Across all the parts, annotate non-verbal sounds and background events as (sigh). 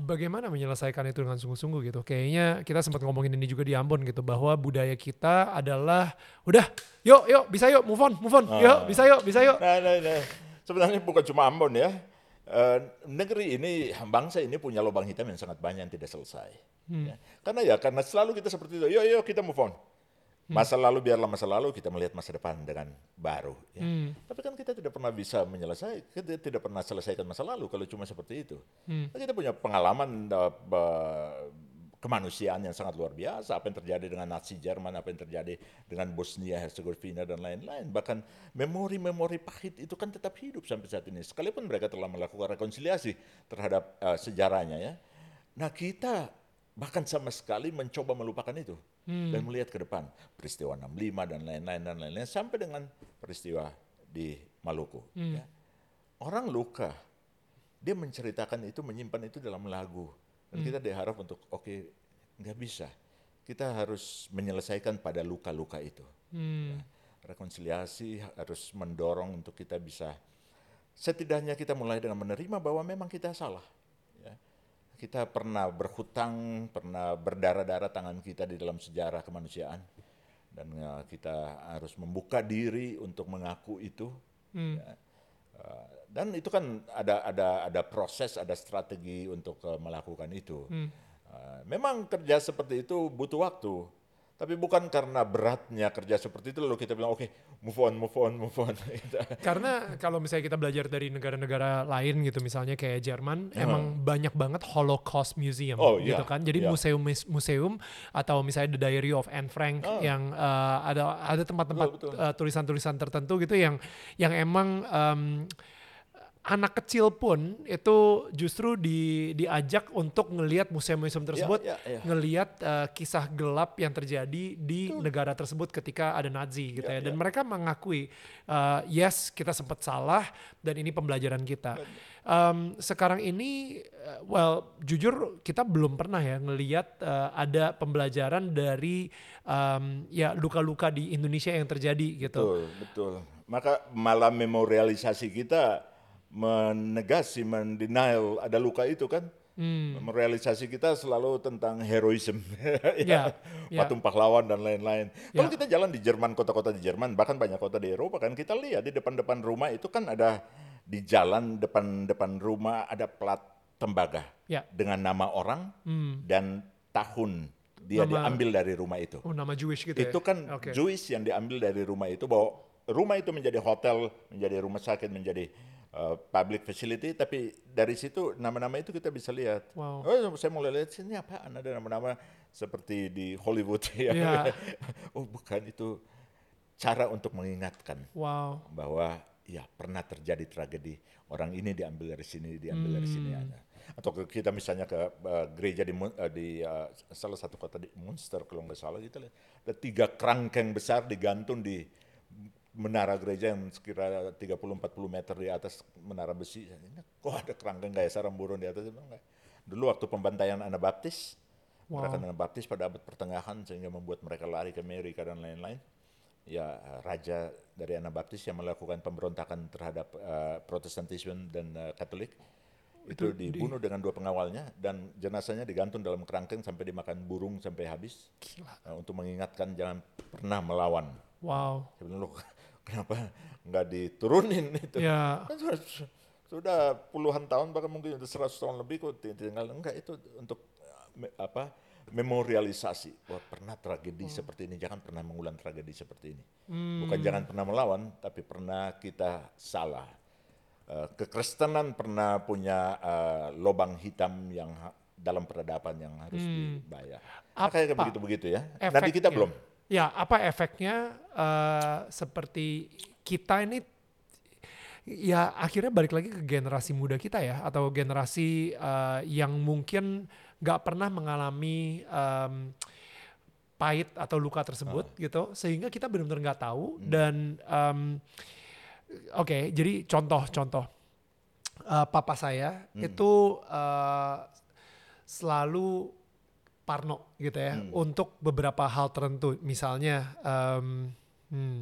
Bagaimana menyelesaikan itu dengan sungguh-sungguh gitu. Kayaknya kita sempat ngomongin ini juga di Ambon gitu bahwa budaya kita adalah udah yuk yuk bisa yuk move on move on yuk Ah. bisa yuk bisa yuk. Nah, nah, nah. Sebenarnya bukan cuma Ambon ya. Eh, negeri ini, bangsa ini punya lubang hitam yang sangat banyak yang tidak selesai. Ya. Karena ya, karena selalu kita seperti itu. Yuk, yuk kita move on. Masa lalu biarlah masa lalu, kita melihat masa depan dengan baru. Ya. Tapi kan kita tidak pernah bisa menyelesaikan, kita tidak pernah selesaikan masa lalu kalau cuma seperti itu. Nah, Kita punya pengalaman be- kemanusiaan yang sangat luar biasa. Apa yang terjadi dengan Nazi Jerman, apa yang terjadi dengan Bosnia Herzegovina dan lain-lain. Bahkan memori-memori pahit itu kan tetap hidup sampai saat ini. Sekalipun mereka telah melakukan rekonsiliasi terhadap eh, sejarahnya ya. Nah kita bahkan sama sekali mencoba melupakan itu dan melihat ke depan peristiwa 65 dan lain-lain dan lain-lain sampai dengan peristiwa di Maluku. ya. Orang luka, dia menceritakan itu, menyimpan itu dalam lagu. Dan kita diharap untuk, oke, nggak bisa. Kita harus menyelesaikan pada luka-luka itu. Ya. Rekonsiliasi harus mendorong untuk kita bisa, setidaknya kita mulai dengan menerima bahwa memang kita salah. Kita pernah berhutang, pernah berdarah-darah tangan kita di dalam sejarah kemanusiaan. Dan ya, kita harus membuka diri untuk mengaku itu. Ya. Uh, dan itu kan ada ada ada proses, ada strategi untuk uh, melakukan itu. Uh, memang kerja seperti itu butuh waktu, tapi bukan karena beratnya kerja seperti itu lalu kita bilang oke move on, move on, move on. (laughs) Gitu. Karena kalau misalnya kita belajar dari negara-negara lain gitu misalnya kayak Jerman emang banyak banget Holocaust Museum Oh, gitu iya, kan. Jadi iya. museum museum atau misalnya The Diary of Anne Frank yang uh, ada ada tempat-tempat Oh. Uh, tulisan-tulisan tertentu gitu yang yang emang um, anak kecil pun itu justru di, diajak untuk ngelihat museum-museum tersebut, iya, iya. ngelihat uh, kisah gelap yang terjadi di negara tersebut ketika ada Nazi gitu ya. Iya, Dan mereka mengakui, uh, yes kita sempat salah dan ini pembelajaran kita. Um, sekarang ini, uh, well jujur kita belum pernah ya ngelihat uh, ada pembelajaran dari um, ya luka-luka di Indonesia yang terjadi gitu. Betul, betul. Maka malah memorialisasi kita menegasi, mendenial ada luka itu kan. Merealisasi kita selalu tentang heroisme, (laughs) Ya, ya. patung pahlawan dan lain-lain. Kalau Ya. kita jalan di Jerman, kota-kota di Jerman, bahkan banyak kota di Eropa kan kita lihat di depan-depan rumah itu kan ada di jalan depan-depan rumah ada plat tembaga Ya. dengan nama orang dan tahun dia Nama- diambil dari rumah itu Oh nama Jewish gitu ya? itu kan Oke. Jewish yang diambil dari rumah itu bahwa rumah itu menjadi hotel, menjadi rumah sakit, menjadi uh, public facility, tapi dari situ nama-nama itu kita bisa lihat. Wow. Oh, saya mulai lihat sini apaan ada nama-nama seperti di Hollywood (laughs) ya. Iya. oh, bukan itu cara untuk mengingatkan Wow. bahwa ya pernah terjadi tragedi orang ini diambil dari sini diambil dari sini Hmm. ada atau ke- kita misalnya ke uh, gereja di uh, di uh, salah satu kota di Munster kalau nggak salah gitu lihat ada tiga kerangkeng besar digantung di menara gereja yang sekira 30-40 meter di atas menara besi Ini kok ada kerangkeng kayak sarang burung di atas Dia bilang, "Nggak." dulu waktu pembantaian Anabaptis Wow. gerakan Anabaptis pada abad pertengahan sehingga membuat mereka lari ke Amerika dan lain-lain ya raja dari Anabaptis yang melakukan pemberontakan terhadap eh, Protestantisme dan eh, Katolik itu, dibunuh dengan dua pengawalnya dan jenazahnya digantung dalam kerangkeng sampai dimakan burung sampai habis Gila. eh, untuk mengingatkan jangan pernah melawan. Wow. Saya bilang, "Loh, kenapa nggak diturunin itu? Ya. Kan sudah, sudah puluhan tahun bahkan mungkin sudah 100 tahun lebih kok tinggal enggak itu untuk me- apa memorialisasi bahwa pernah tragedi seperti ini. Jangan pernah mengulang tragedi seperti ini. Bukan jangan pernah melawan tapi pernah kita salah. Eh, kekristenan pernah punya eh, lobang hitam yang dalam peradaban yang harus dibayar. Nah, kayak Apa begitu begitu ya. Nanti kita belum Ya, apa efeknya eh, seperti kita ini ya akhirnya balik lagi ke generasi muda kita ya atau generasi eh, yang mungkin nggak pernah mengalami em, pahit atau luka tersebut gitu. Sehingga kita benar-benar nggak tahu dan em, oke jadi contoh-contoh Eh, papa saya itu eh, selalu parno gitu ya untuk beberapa hal tertentu. Misalnya em, hmm,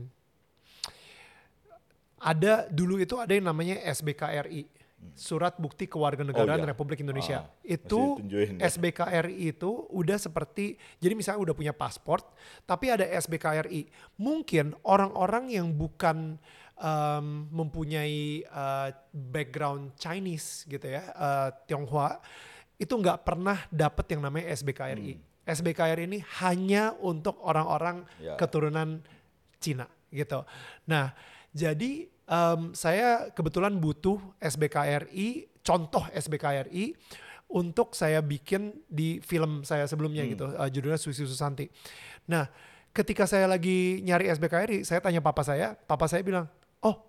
ada dulu itu ada yang namanya SBKRI Surat Bukti Kewarganegaraan Oh, iya. Republik Indonesia. Ah, itu ya. SBKRI itu udah seperti jadi misalnya udah punya pasport tapi ada SBKRI mungkin orang-orang yang bukan em, mempunyai eh, background Chinese gitu ya eh, Tionghoa itu nggak pernah dapet yang namanya SBKRI SBKRI ini hanya untuk orang-orang Ya. keturunan Cina gitu. Nah, jadi em, saya kebetulan butuh SBKRI, contoh SBKRI untuk saya bikin di film saya sebelumnya gitu, eh, judulnya Susi Susanti. Nah, ketika saya lagi nyari SBKRI, saya tanya papa saya, papa saya bilang, "Oh,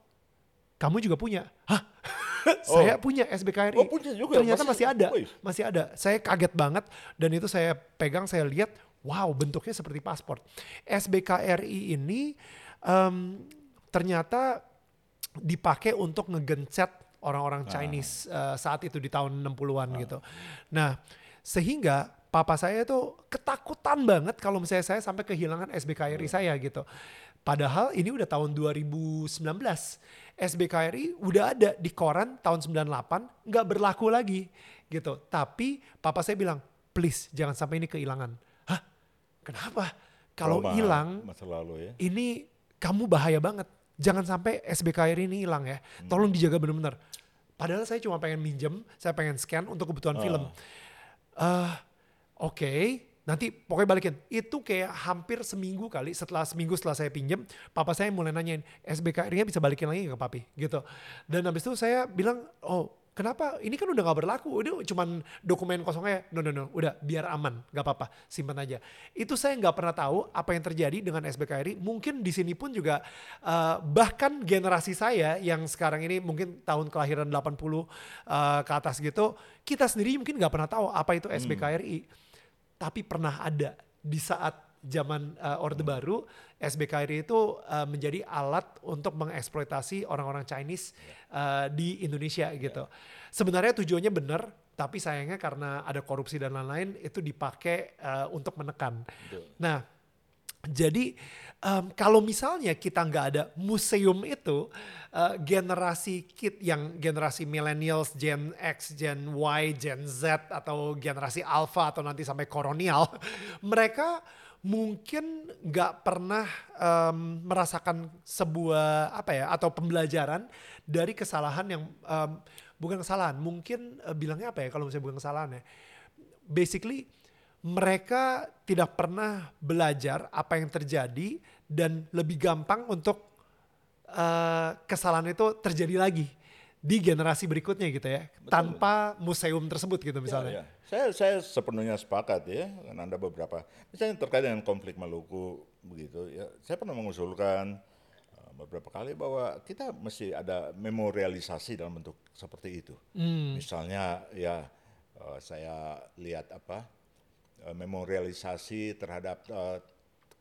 kamu juga punya?" Hah? (laughs) (laughs) saya punya SBKRI. Oh, punya juga? Ternyata Masih- masih ada Wih. masih ada. Saya kaget banget dan itu saya pegang, saya lihat, wow bentuknya seperti paspor. SBKRI ini em, ternyata dipakai untuk ngegencet orang-orang Chinese eh, saat itu di tahun 60-an gitu. Nah, sehingga papa saya itu ketakutan banget kalau misalnya saya sampai kehilangan SBKRI saya gitu. Padahal ini udah tahun 2019. SBKRI udah ada di koran tahun 98, nggak berlaku lagi gitu. Tapi papa saya bilang, please jangan sampai ini kehilangan. Hah? Kenapa? Kalau hilang, masa lalu ya. ini kamu bahaya banget. Jangan sampai SBKRI ini hilang ya. Hmm. Tolong dijaga benar-benar. Padahal saya cuma pengen minjem, saya pengen scan untuk kebutuhan Ah. film. Eh, Oke, nanti pokoknya balikin. Itu kayak hampir seminggu kali setelah seminggu setelah saya pinjem, papa saya mulai nanyain SBKRI-nya bisa balikin lagi ke papi gitu. Dan habis itu saya bilang, oh kenapa? Ini kan udah gak berlaku, ini cuman dokumen kosongnya. No no no, udah biar aman, gak apa-apa, simpan aja. Itu saya nggak pernah tahu apa yang terjadi dengan SBKRI. Mungkin di sini pun juga eh, bahkan generasi saya yang sekarang ini mungkin tahun kelahiran 80 eh, ke atas gitu, kita sendiri mungkin nggak pernah tahu apa itu SBKRI tapi pernah ada di saat zaman uh, Orde Baru SBKRI itu uh, menjadi alat untuk mengeksploitasi orang-orang Chinese uh, di Indonesia gitu. Sebenarnya tujuannya benar, tapi sayangnya karena ada korupsi dan lain-lain itu dipakai uh, untuk menekan. Nah, jadi em, kalau misalnya kita nggak ada museum itu, eh, generasi kid yang generasi millennials, Gen X, Gen Y, Gen Z atau generasi Alpha atau nanti sampai kolonial, (laughs) mereka mungkin nggak pernah em, merasakan sebuah apa ya atau pembelajaran dari kesalahan yang em, bukan kesalahan, mungkin eh, bilangnya apa ya kalau misalnya bukan kesalahan ya, basically mereka tidak pernah belajar apa yang terjadi dan lebih gampang untuk eh, kesalahan itu terjadi lagi di generasi berikutnya gitu ya tanpa museum tersebut gitu misalnya. Ya, ya. Saya saya sepenuhnya sepakat ya dengan anda beberapa. Misalnya terkait dengan konflik Maluku begitu ya. Saya pernah mengusulkan uh, beberapa kali bahwa kita mesti ada memorialisasi dalam bentuk seperti itu. Misalnya ya uh, saya lihat apa uh, memorialisasi terhadap uh,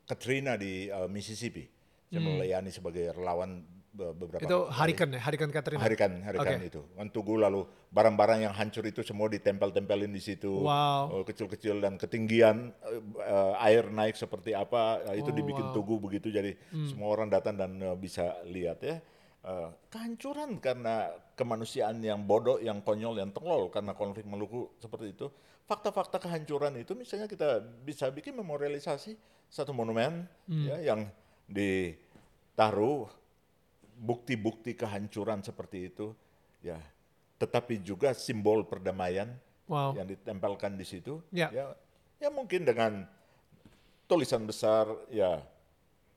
Katrina di uh, Mississippi. Saya melayani sebagai relawan be- beberapa Itu. Hurricane ya, Hurricane Katrina. Harikan, harikan Oke. itu. Kan tugu lalu barang-barang yang hancur itu semua ditempel-tempelin di situ. Wow. Kecil-kecil dan ketinggian eh, eh, air naik seperti apa eh, itu Oh, dibikin wow. Hmm. tugu begitu jadi semua orang datang dan eh, bisa lihat ya. Eh, kehancuran karena kemanusiaan yang bodoh, yang konyol, yang tolol karena konflik Maluku seperti itu. Fakta-fakta kehancuran itu misalnya kita bisa bikin memorialisasi satu monumen Hmm. ya yang ditaruh bukti-bukti kehancuran seperti itu ya tetapi juga simbol perdamaian Wow. yang ditempelkan di situ Ya. ya ya mungkin dengan tulisan besar ya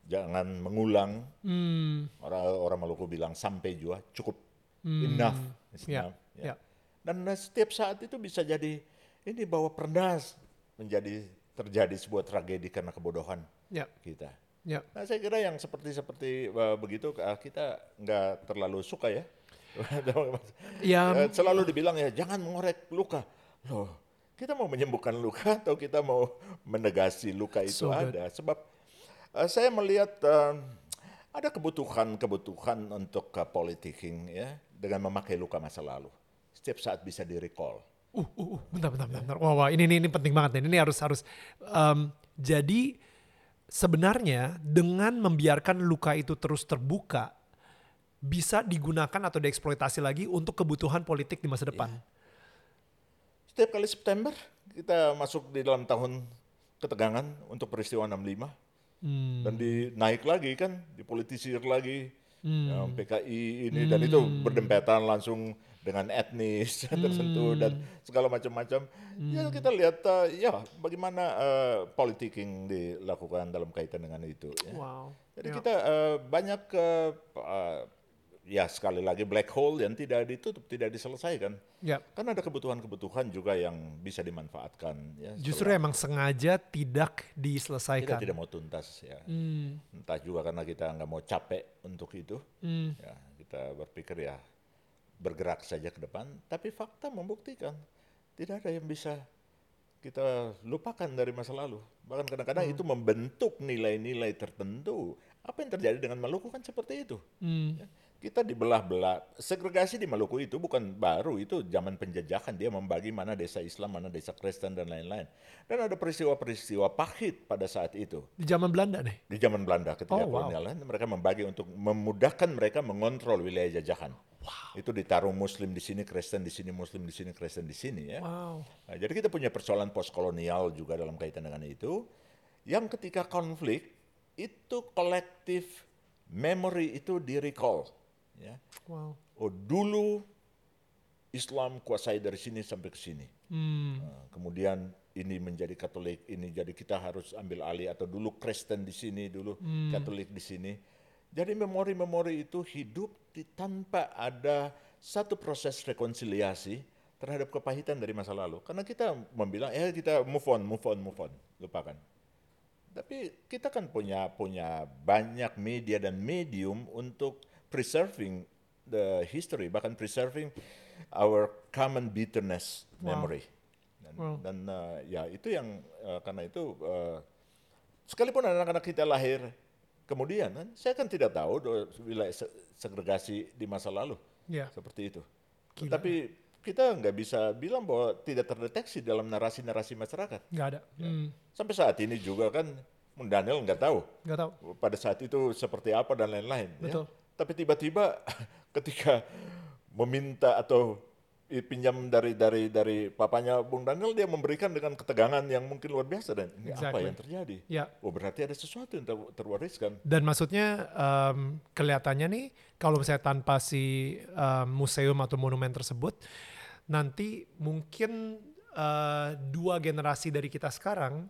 jangan mengulang Hmm, orang orang Maluku bilang sampai juga cukup enough is Ya, enough, ya. ya. dan eh, setiap saat itu bisa jadi ini bahwa perdas menjadi terjadi sebuah tragedi karena kebodohan ya, kita ya. Nah, saya kira yang seperti-seperti uh, begitu uh, kita nggak terlalu suka ya. (laughs) Ya, Uh, selalu dibilang ya jangan mengorek luka. Loh, kita mau menyembuhkan luka (laughs) atau kita mau menegasi luka itu So good. ada. Sebab uh, saya melihat uh, ada kebutuhan-kebutuhan untuk uh, politicking ya dengan memakai luka masa lalu. Setiap saat bisa di recall. Uh, uh, uh, bentar, bentar, bentar. Wah, wah, ini, ini, ini penting banget nih. Ini harus, harus. em, jadi sebenarnya dengan membiarkan luka itu terus terbuka, bisa digunakan atau dieksploitasi lagi untuk kebutuhan politik di masa depan. Setiap kali September kita masuk di dalam tahun ketegangan untuk peristiwa 65 Hmm. dan dinaik lagi kan, dipolitisir lagi ya, PKI ini dan itu berdempetan langsung dengan etnis (laughs) tertentu dan segala macam-macam. Ya kita lihat uh, ya bagaimana uh, politicking dilakukan dalam kaitan dengan itu. Ya. Wow. Jadi Ya. kita uh, banyak uh, uh, ya sekali lagi black hole yang tidak ditutup, tidak diselesaikan. Ya. Kan ada kebutuhan-kebutuhan juga yang bisa dimanfaatkan. Ya, Justru setelah emang sengaja tidak kita diselesaikan. tidak mau tuntas ya. Hmm. Entah juga karena kita nggak mau capek untuk itu. Hmm. Ya, kita berpikir ya bergerak saja ke depan. Tapi fakta membuktikan tidak ada yang bisa kita lupakan dari masa lalu. Bahkan kadang-kadang Hmm. itu membentuk nilai-nilai tertentu. Apa yang terjadi dengan Maluku kan seperti itu. Hmm. Ya, Kita dibelah-belah. Segregasi di Maluku itu bukan baru, itu zaman penjajahan. Dia membagi mana desa Islam, mana desa Kristen, dan lain-lain. Dan ada peristiwa-peristiwa pahit pada saat itu. Di zaman Belanda nih. Di zaman Belanda ketika Oh, wow. kolonial, kan, mereka membagi untuk memudahkan mereka mengontrol wilayah jajahan. Itu ditaruh Muslim di sini, Kristen di sini, Muslim di sini, Kristen di sini ya. Wow. Nah, jadi kita punya persoalan postkolonial juga dalam kaitan dengan itu. Yang ketika konflik itu kolektif memory itu di recall. Ya. Wow. Oh dulu Islam kuasai dari sini sampai ke sini. Hmm. Nah, kemudian ini menjadi Katolik, ini jadi kita harus ambil alih atau dulu Kristen di sini, dulu Katolik di sini. Jadi memori-memori itu hidup di- tanpa ada satu proses rekonsiliasi terhadap kepahitan dari masa lalu. Karena kita membilang, eh kita move on, move on, move on, lupakan. Tapi kita kan punya punya banyak media dan medium untuk preserving the history, bahkan preserving our common bitterness Wow. memory. Dan, Wow. dan uh, ya itu yang uh, karena itu uh, sekalipun anak-anak kita lahir kemudian kan saya kan tidak tahu wilayah se- segregasi di masa lalu Ya. seperti itu. Gila. Tapi kita nggak bisa bilang bahwa tidak terdeteksi dalam narasi-narasi masyarakat. Nggak ada. Ya. Hmm. Sampai saat ini juga kan Daniel nggak tahu Nggak tahu. pada saat itu seperti apa dan lain-lain. ya. Tapi tiba-tiba (laughs) ketika meminta atau pinjam dari dari dari papanya Bung Daniel dia memberikan dengan ketegangan yang mungkin luar biasa dan ini apa Exactly. yang terjadi? Ya. Oh berarti ada sesuatu yang ter- terwariskan. Dan maksudnya em, kelihatannya nih kalau misalnya tanpa si em, museum atau monumen tersebut nanti mungkin eh, dua generasi dari kita sekarang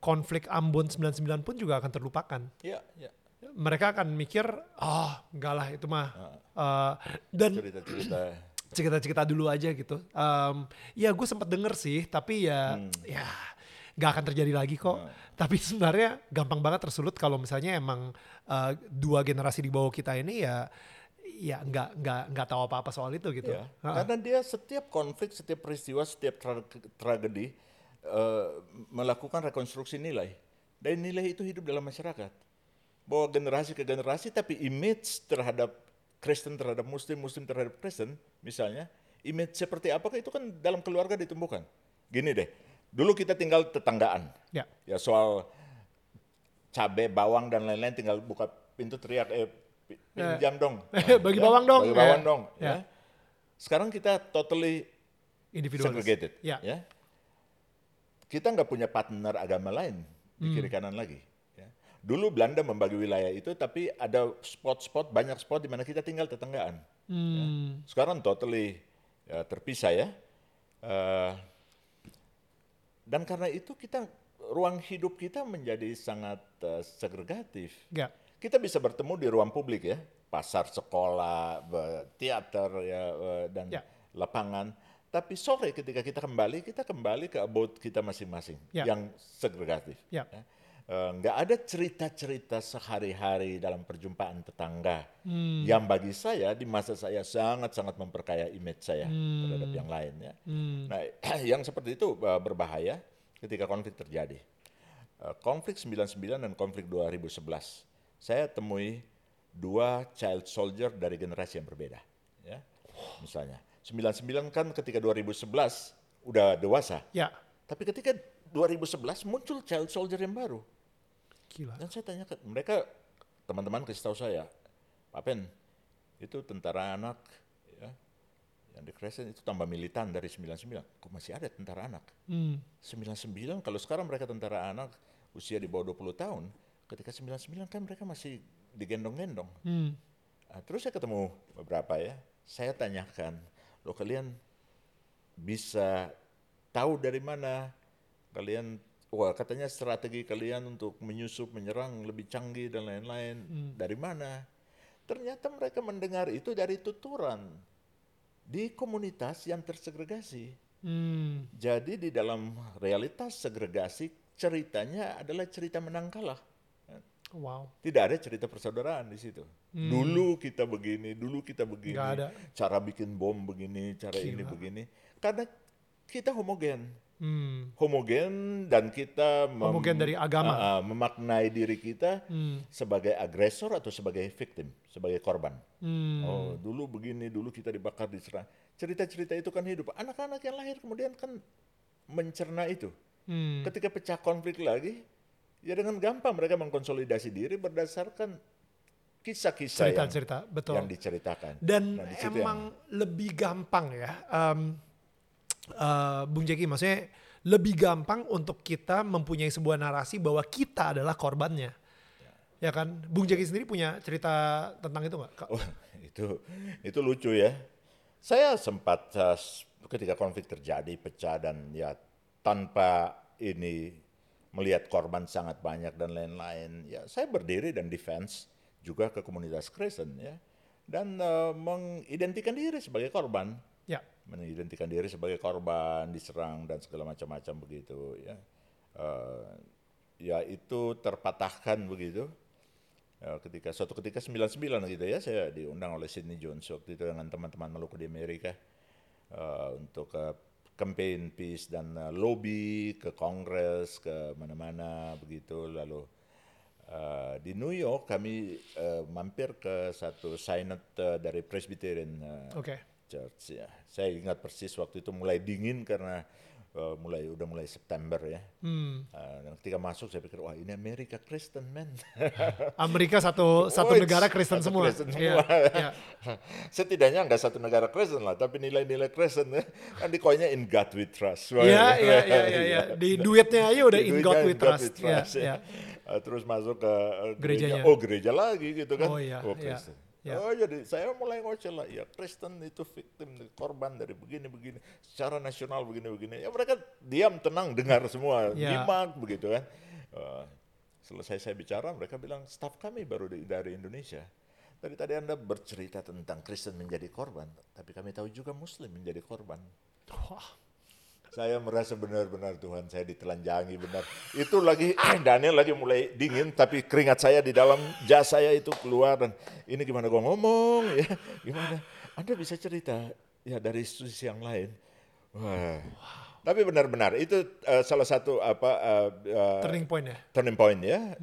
konflik Ambon 99 pun juga akan terlupakan. Ya, ya. Mereka akan mikir, oh enggak lah itu mah. eh, dan Cerita-cerita. (clears throat) cerita-cerita dulu aja gitu. Em, ya gue sempat denger sih, tapi ya ya nggak akan terjadi lagi kok. Tapi sebenarnya gampang banget tersulut kalau misalnya emang eh, dua generasi di bawah kita ini ya ya nggak nggak nggak tahu apa-apa soal itu gitu. Ya, Ha. karena dia setiap konflik, setiap peristiwa, setiap tra- tragedi eh, melakukan rekonstruksi nilai. Dan nilai itu hidup dalam masyarakat. Bahwa generasi ke generasi, tapi image terhadap Kristen terhadap Muslim, Muslim terhadap Kristen, misalnya, image seperti apakah itu kan dalam keluarga ditumbuhkan. Gini deh, dulu kita tinggal tetanggaan. Ya. Ya soal cabai, bawang dan lain-lain tinggal buka pintu teriak, eh pi- Ya. pinjam dong. (laughs) Bagi bawang dong. Bagi bawang Ya. dong. Ya. Ya. Sekarang kita totally segregated. Ya. ya. Kita nggak punya partner agama lain di Hmm. kiri kanan lagi. Ya. Dulu Belanda membagi wilayah itu, tapi ada spot-spot, banyak spot di mana kita tinggal tetanggaan. Hmm. Sekarang totally ya, terpisah ya. Eh, dan karena itu kita ruang hidup kita menjadi sangat eh, segregatif. Ya. Kita bisa bertemu di ruang publik ya, pasar, sekolah, teater ya dan Ya. lapangan. Tapi sore ketika kita kembali, kita kembali ke abode kita masing-masing Ya. yang segregatif. Ya. ya. Eh, nggak ada cerita-cerita sehari-hari dalam perjumpaan tetangga Hmm. yang bagi saya di masa saya sangat-sangat memperkaya image saya terhadap yang lain ya. Hmm. Nah, (clears throat) yang seperti itu uh, berbahaya ketika konflik terjadi. Uh, konflik 99 dan konflik 2011. Saya temui dua child soldier dari generasi yang berbeda, ya. Misalnya, 99 kan ketika 2011 udah dewasa, Ya, tapi ketika 2011 muncul child soldier yang baru. Gila. Dan saya tanya ke mereka, teman-teman kasih tahu saya, Pak Pen, itu tentara anak, ya, yang di Crescent itu tambah militan dari 99. Kok masih ada tentara anak? Hmm. 99, kalau sekarang mereka tentara anak usia di bawah 20 tahun, ketika 99 kan mereka masih digendong-gendong. Hmm. Nah, terus saya ketemu beberapa ya, saya tanyakan, lo kalian bisa tahu dari mana kalian, wah katanya strategi kalian untuk menyusup, menyerang lebih canggih dan lain-lain, dari mana? Ternyata mereka mendengar itu dari tuturan di komunitas yang tersegregasi. Hmm. Jadi di dalam realitas segregasi ceritanya adalah cerita menang kalah. Wow. Tidak ada cerita persaudaraan di situ. Dulu kita begini, dulu kita begini. Hmm. Nggak ada. Cara bikin bom begini, cara ini Gila. begini. Karena kita homogen. Hmm. Homogen dan kita mem- Homogen dari agama. Ah, memaknai diri kita Hmm. sebagai agresor atau sebagai victim, sebagai korban. Hmm. Oh, dulu begini, dulu kita dibakar, diserang. Cerita-cerita itu kan hidup. Anak-anak yang lahir kemudian kan mencerna itu. Hmm. Ketika pecah konflik lagi, ya dengan gampang mereka mengkonsolidasi diri berdasarkan kisah-kisah yang, Cerita-cerita, betul. yang diceritakan. Dan Nah, emang lebih gampang ya, em, eh, Bung Jeki, maksudnya lebih gampang untuk kita mempunyai sebuah narasi bahwa kita adalah korbannya. Ya kan, Bung Jeki sendiri punya cerita tentang itu nggak? Oh, (laughs) itu itu lucu ya. Saya sempat uh, ketika konflik terjadi pecah dan ya tanpa ini melihat korban sangat banyak dan lain-lain. Ya saya berdiri dan defense juga ke komunitas Kristen ya dan uh, mengidentikan diri sebagai korban. Ya, mengidentikan diri sebagai korban diserang dan segala macam-macam begitu ya. Eh, ya itu terpatahkan begitu. Ya, ketika suatu ketika 99 gitu ya saya diundang oleh Sidney Jones waktu itu dengan teman-teman Maluku di Amerika eh, untuk eh, campaign peace dan eh, lobby ke Kongres ke mana-mana begitu. Lalu eh, di New York kami eh, mampir ke satu synod eh, dari Presbyterian eh, oke. Church ya. Saya ingat persis waktu itu mulai dingin karena uh, mulai udah mulai September ya. Hmm. Uh, ketika masuk saya pikir wah ini Amerika Kristen man. (laughs) Amerika satu satu Oh, negara Kristen satu semua. Kristen Iya, semua. iya. (laughs) Setidaknya nggak satu negara Kristen lah, tapi nilai-nilai Kristen ya. Kan di koinnya in God we trust. Iya, ya. iya, iya, iya, iya. (laughs) Di duitnya aja udah in God we trust. Iya, ya. iya. Uh, Terus masuk ke uh, Gerejanya. gereja, oh gereja lagi gitu kan. Oh, iya, iya, Kristen. Iya. Oh jadi saya mulai ngoceh lah, ya Kristen itu victim, korban dari begini-begini, secara nasional begini-begini. Ya mereka diam, tenang, dengar semua, Iya. nyimak begitu kan. Uh, selesai saya bicara, mereka bilang, staf kami baru di- dari Indonesia. Tadi tadi Anda bercerita tentang Kristen menjadi korban, tapi kami tahu juga Muslim menjadi korban. Wah, Saya merasa benar-benar Tuhan saya ditelanjangi benar. Itu lagi Daniel lagi mulai dingin tapi keringat saya di dalam jas saya itu keluar dan ini gimana gua ngomong ya gimana? Anda bisa cerita ya dari sisi yang lain. Wah. Tapi benar-benar itu eh, salah satu apa eh, eh, turning point ya. turning point ya.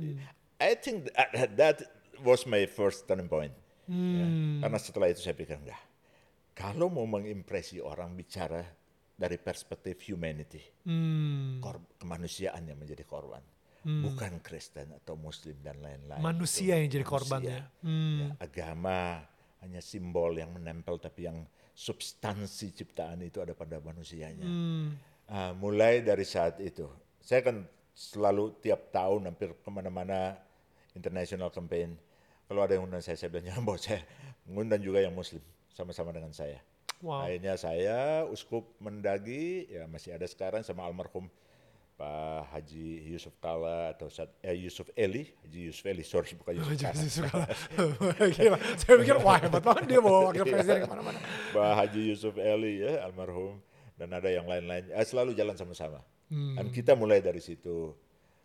I think that, that was my first turning point. Ya. Karena setelah itu saya pikir enggak. Kalau mau mengimpresi orang bicara dari perspektif humanity, Hmm. kor- kemanusiaan yang menjadi korban, bukan Kristen atau Muslim dan lain-lain. Manusia Itu yang jadi korbannya. manusia. Hmm. Ya, agama hanya simbol yang menempel, tapi yang substansi ciptaan itu ada pada manusianya. Hmm. Ah, mulai dari saat itu, saya kan selalu tiap tahun hampir ke mana-mana international campaign. Kalau ada yang undang saya, saya bilang, ya Mbok, saya mengundang juga yang Muslim, sama-sama dengan saya. Wow. Akhirnya saya, Uskup Mendagi, ya masih ada sekarang sama almarhum Pak Haji Yusuf Kala atau Sat- eh, Yusuf Eli, Haji Yusuf Eli, sorry bukan Yusuf Kala. Jadi suka Gila. Saya pikir wah hebat banget dia bawa wakil presiden ke mana-mana. Pak Haji Yusuf Eli ya almarhum dan ada yang lain-lain. Eh, selalu jalan sama-sama. Hmm. Dan kita mulai dari situ.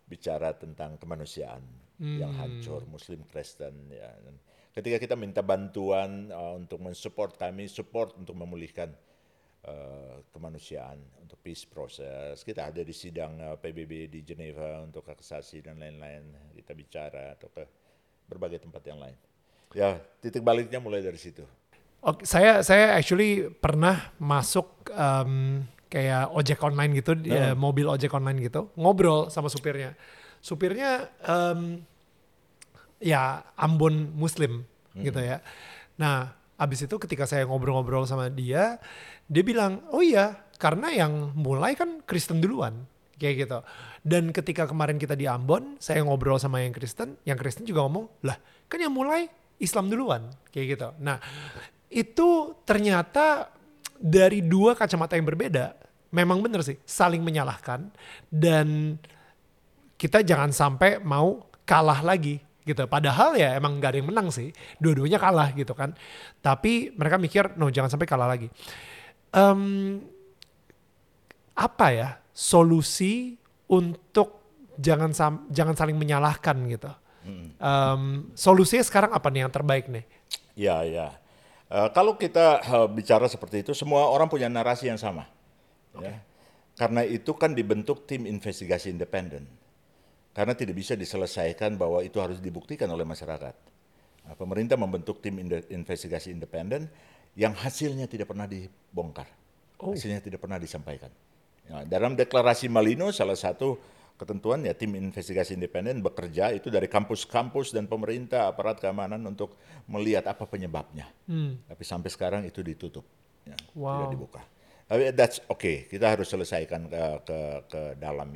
bicara tentang kemanusiaan yang hancur Muslim Kristen ya. Dan ketika kita minta bantuan uh, untuk mensupport kami, support untuk memulihkan uh, kemanusiaan untuk peace process. Kita ada di sidang uh, PBB di Geneva untuk hak asasi dan lain-lain. Kita bicara atau ke berbagai tempat yang lain. Ya, titik baliknya mulai dari situ. Oke, saya saya actually pernah masuk em, kayak ojek online gitu, ya, mobil ojek online gitu, ngobrol sama supirnya. Supirnya em, ya Ambon Muslim gitu ya. Nah, abis itu ketika saya ngobrol-ngobrol sama dia, dia bilang, oh iya, karena yang mulai kan Kristen duluan, kayak gitu. Dan ketika kemarin kita di Ambon, saya ngobrol sama yang Kristen, yang Kristen juga ngomong, lah kan yang mulai Islam duluan, kayak gitu. Nah, itu ternyata dari dua kacamata yang berbeda, memang bener sih, saling menyalahkan dan kita jangan sampai mau kalah lagi gitu. Padahal ya emang gak ada yang menang sih, dua-duanya kalah gitu kan. Tapi mereka mikir, no jangan sampai kalah lagi. Em, apa ya solusi untuk jangan sam- jangan saling menyalahkan gitu. Em, solusinya sekarang apa nih yang terbaik nih? Ya, ya. Eh, kalau kita eh, bicara seperti itu, semua orang punya narasi yang sama. Ya. Karena itu kan dibentuk tim investigasi independen. Karena tidak bisa diselesaikan bahwa itu harus dibuktikan oleh masyarakat. Nah, pemerintah membentuk tim investigasi independen yang hasilnya tidak pernah dibongkar. Hasilnya tidak pernah disampaikan. Ya, dalam deklarasi Malino salah satu ketentuan ya tim investigasi independen bekerja itu dari kampus-kampus dan pemerintah aparat keamanan untuk melihat apa penyebabnya. Tapi sampai sekarang itu ditutup, ya, tidak Wow. dibuka. Tapi that's okay, kita harus selesaikan ke ke, ke dalam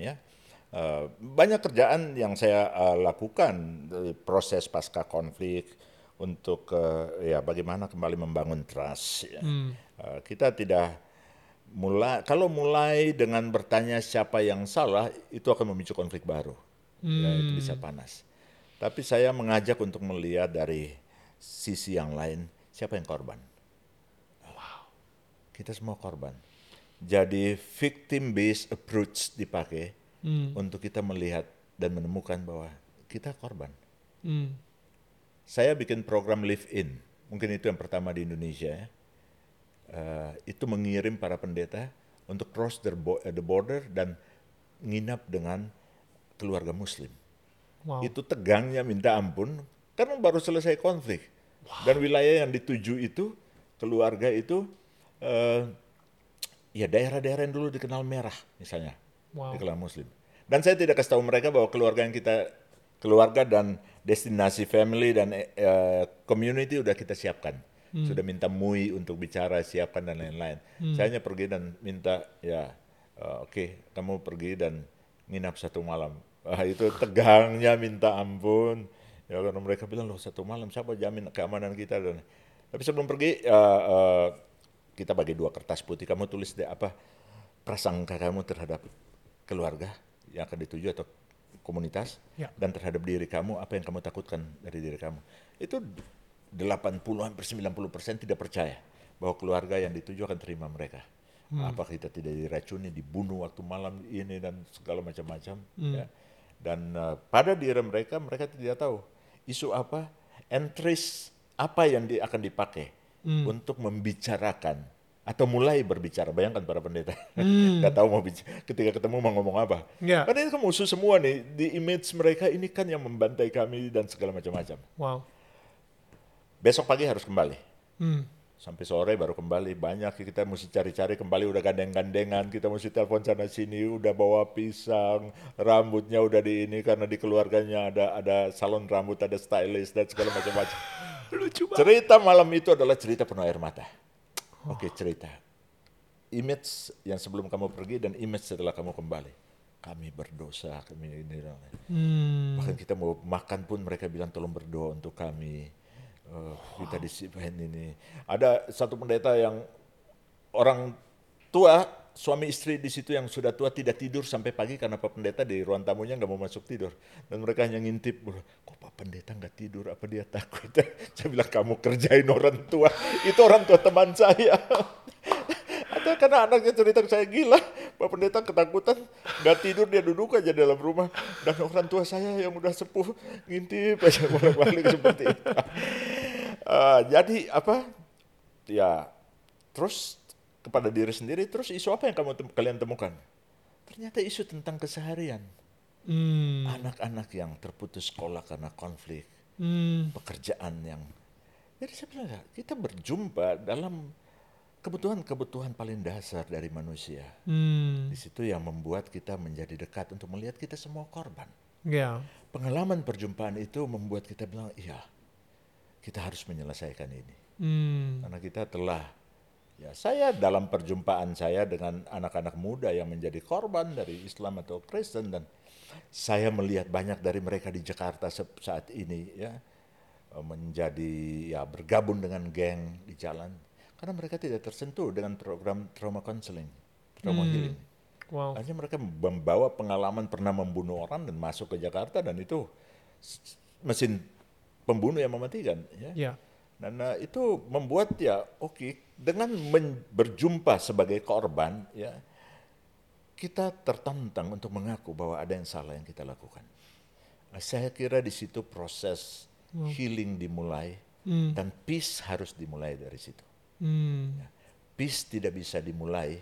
ya. Eh, banyak kerjaan yang saya eh, lakukan dari proses pasca konflik untuk eh, ya bagaimana kembali membangun trust. ya. Eh, kita tidak mulai kalau mulai dengan bertanya siapa yang salah itu akan memicu konflik baru. Ya, itu bisa panas. Tapi saya mengajak untuk melihat dari sisi yang lain siapa yang korban. Kita semua korban. Jadi victim based approach dipakai untuk kita melihat dan menemukan bahwa kita korban. Hmm. Saya bikin program live in, mungkin itu yang pertama di Indonesia ya. Eh, itu mengirim para pendeta untuk cross the, bo- eh, the border dan nginap dengan keluarga Muslim. Wow. Itu tegangnya minta ampun karena baru selesai konflik dan wilayah yang dituju itu keluarga itu eh, ya daerah-daerah yang dulu dikenal merah misalnya Wow. dikenal Muslim. Dan saya tidak kasih tahu mereka bahwa keluarga yang kita keluarga dan destinasi family dan eh, community udah kita siapkan. Sudah minta MUI untuk bicara, siapkan dan lain-lain. Saya hanya pergi dan minta ya eh, oke kamu pergi dan nginap satu malam. Wah, itu tegangnya minta ampun. Ya karena mereka bilang loh satu malam siapa jamin keamanan kita dan tapi sebelum pergi eh, eh, kita bagi dua kertas putih kamu tulis deh apa prasangka kamu terhadap keluarga yang akan dituju atau komunitas Ya. dan terhadap diri kamu apa yang kamu takutkan dari diri kamu? Itu 80 hampir 90 persen tidak percaya bahwa keluarga yang dituju akan terima mereka. Apakah kita tidak diracuni dibunuh waktu malam ini dan segala macam-macam ya. dan eh, pada diri mereka mereka tidak tahu isu apa entries apa yang di- akan dipakai untuk membicarakan atau mulai berbicara. Bayangkan para pendeta. (laughs) Nggak tahu mau bicara. Ketika ketemu mau ngomong apa. Ya. karena ini kan musuh semua nih. Di image mereka ini kan yang membantai kami dan segala macam-macam. Wow. besok pagi harus kembali. Hmm. sampai sore baru kembali. Banyak kita mesti cari-cari. Kembali udah gandeng-gandengan. Kita mesti telepon sana sini. Udah bawa pisang. Rambutnya udah di ini. Karena di keluarganya ada ada salon rambut ada stylist dan segala macam-macam. (laughs) Lucu banget. cerita malam itu adalah cerita penuh air mata oke cerita. Image yang sebelum kamu pergi dan image setelah kamu kembali. Kami berdosa kami ini. Hmm. bahkan kita mau makan pun mereka bilang tolong berdoa untuk kami. Eh, kita disipain ini. Ada satu pendeta yang orang tua suami istri di situ yang sudah tua tidak tidur sampai pagi karena pak pendeta di ruang tamunya nggak mau masuk tidur dan mereka hanya ngintip kok pak pendeta nggak tidur apa dia takut (laughs) saya bilang kamu kerjain orang tua itu orang tua teman saya (laughs) atau karena anaknya cerita saya gila Pak Pendeta ketakutan, nggak tidur dia duduk aja dalam rumah. Dan orang tua saya yang udah sepuh ngintip aja (laughs) bolak-balik seperti itu. Uh, jadi apa? Ya terus kepada diri sendiri, terus isu apa yang kamu tem kalian temukan? Ternyata isu tentang keseharian. Hmm. Anak-anak yang terputus sekolah karena konflik, Hmm. pekerjaan yang jadi saya bilang "Ya, kita berjumpa dalam kebutuhan-kebutuhan paling dasar dari manusia. Hmm. Di situ yang membuat kita menjadi dekat untuk melihat kita semua korban. Ya. Pengalaman perjumpaan itu membuat kita bilang, iya, kita harus menyelesaikan ini. Hmm. Karena kita telah, ya saya dalam perjumpaan saya dengan anak-anak muda yang menjadi korban dari Islam atau Kristen dan saya melihat banyak dari mereka di Jakarta saat ini ya menjadi ya bergabung dengan geng di jalan karena mereka tidak tersentuh dengan program trauma counseling, trauma Hmm. healing. Wow. Akhirnya mereka membawa pengalaman pernah membunuh orang dan masuk ke Jakarta dan itu mesin pembunuh yang mematikan ya. Ya. Dan uh, itu membuat ya oke dengan men- berjumpa sebagai korban ya kita tertantang untuk mengaku bahwa ada yang salah yang kita lakukan. Nah, saya kira di situ proses healing dimulai Hmm. dan peace harus dimulai dari situ. Hmm. Peace tidak bisa dimulai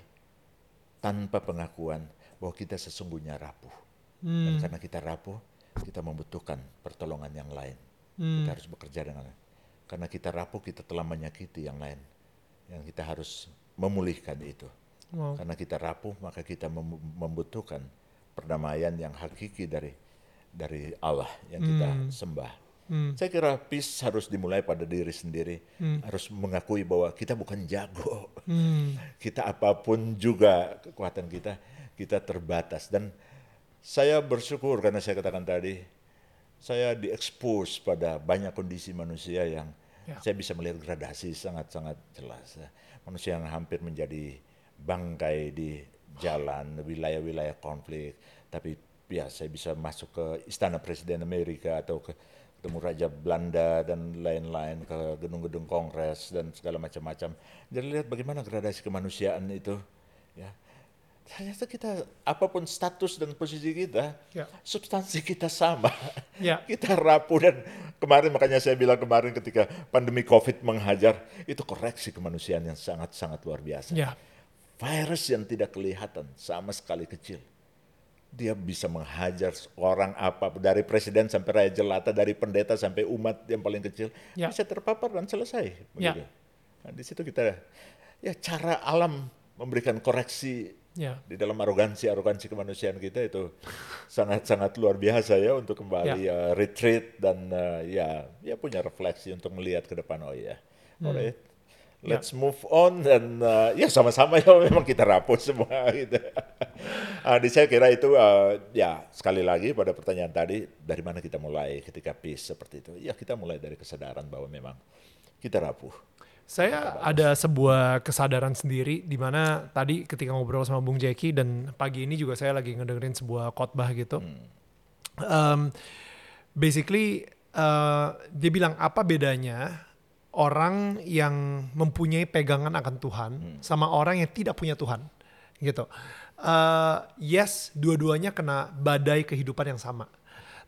tanpa pengakuan bahwa kita sesungguhnya rapuh. Dan Hmm. karena kita rapuh, kita membutuhkan pertolongan yang lain. Hmm. Kita harus bekerja dengan karena kita rapuh kita telah menyakiti yang lain. Yang kita harus memulihkan itu. Wow. Karena kita rapuh maka kita mem- membutuhkan perdamaian yang hakiki dari dari Allah yang kita sembah. Hmm. Saya kira peace harus dimulai pada diri sendiri, harus mengakui bahwa kita bukan jago. Hmm. (laughs) Kita apa pun juga kekuatan kita, kita terbatas dan saya bersyukur karena saya katakan tadi, saya diekspos pada banyak kondisi manusia yang Ya. saya bisa melihat gradasi sangat-sangat jelas. Manusia yang hampir menjadi bangkai di jalan, wilayah-wilayah konflik, tapi ya saya bisa masuk ke istana presiden Amerika atau ke ketemu Raja Belanda dan lain-lain ke gedung-gedung kongres dan segala macam-macam. Jadi lihat bagaimana gradasi kemanusiaan itu, ya. Ternyata kita apa pun status dan posisi kita, Ya. substansi kita sama. Ya. (laughs) Kita rapuh dan kemarin makanya saya bilang kemarin ketika pandemi Covid menghajar, itu koreksi kemanusiaan yang sangat-sangat luar biasa. Ya. Virus yang tidak kelihatan sama sekali kecil. Dia bisa menghajar orang apa dari presiden sampai raja jelata, dari pendeta sampai umat yang paling kecil Ya. bisa terpapar dan selesai. Ya. Nah, di situ kita ya cara alam memberikan koreksi Ya. di dalam arogansi arogansi kemanusiaan kita itu (laughs) sangat sangat luar biasa ya untuk kembali uh, retreat dan uh, ya ya punya refleksi untuk melihat ke depan. Oh ya alright. Let's move on dan uh, ya sama-sama ya (laughs) memang kita rapuh semua (laughs) gitu. Ah, di saya kira itu uh, ya sekali lagi pada pertanyaan tadi dari mana kita mulai ketika peace seperti itu? Ya kita mulai dari kesadaran bahwa memang kita rapuh Saya ada sebuah kesadaran sendiri di mana tadi ketika ngobrol sama Bung Jeki dan pagi ini juga saya lagi ngedengerin sebuah khotbah gitu. Um, basically uh, dia bilang apa bedanya orang yang mempunyai pegangan akan Tuhan sama orang yang tidak punya Tuhan gitu. Uh, yes, dua-duanya kena badai kehidupan yang sama.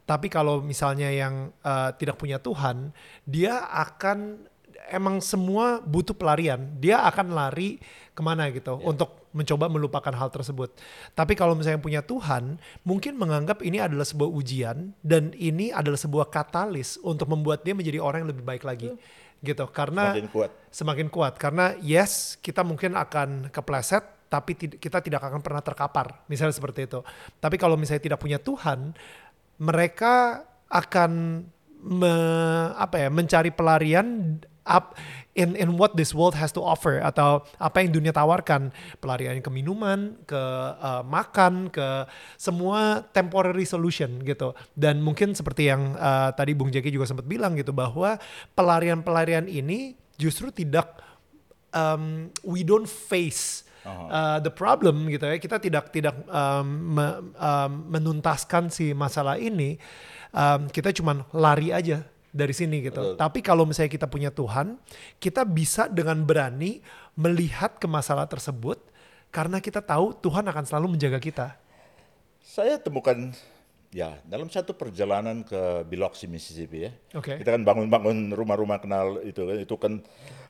Tapi kalau misalnya yang uh, tidak punya Tuhan, dia akan emang semua butuh pelarian. Dia akan lari ke mana gitu untuk mencoba melupakan hal tersebut. Tapi kalau misalnya punya Tuhan, mungkin menganggap ini adalah sebuah ujian dan ini adalah sebuah katalis untuk membuat dia menjadi orang yang lebih baik lagi. Gitu. Karena Semakin kuat. semakin kuat karena yes kita mungkin akan kepleset tapi kita tidak akan pernah terkapar misalnya seperti itu tapi kalau misalnya tidak punya Tuhan mereka akan me- apa ya mencari pelarian up in in what this world has to offer atau apa yang dunia tawarkan. Pelarian ke minuman ke uh, makan ke semua temporary solution gitu. Dan mungkin seperti yang uh, tadi Bung Jeki juga sempat bilang gitu bahwa pelarian-pelarian ini justru tidak um, we don't face uh, the problem gitu ya. Kita tidak tidak um, me- um, menuntaskan si masalah ini. Um, kita cuman lari aja dari sini gitu tapi kalau misalnya kita punya Tuhan kita bisa dengan berani melihat ke masalah tersebut karena kita tahu Tuhan akan selalu menjaga kita. Saya temukan ya dalam satu perjalanan ke Biloxi Mississippi ya. Oke. Kita kan bangun-bangun rumah-rumah kenal itu kan itu kan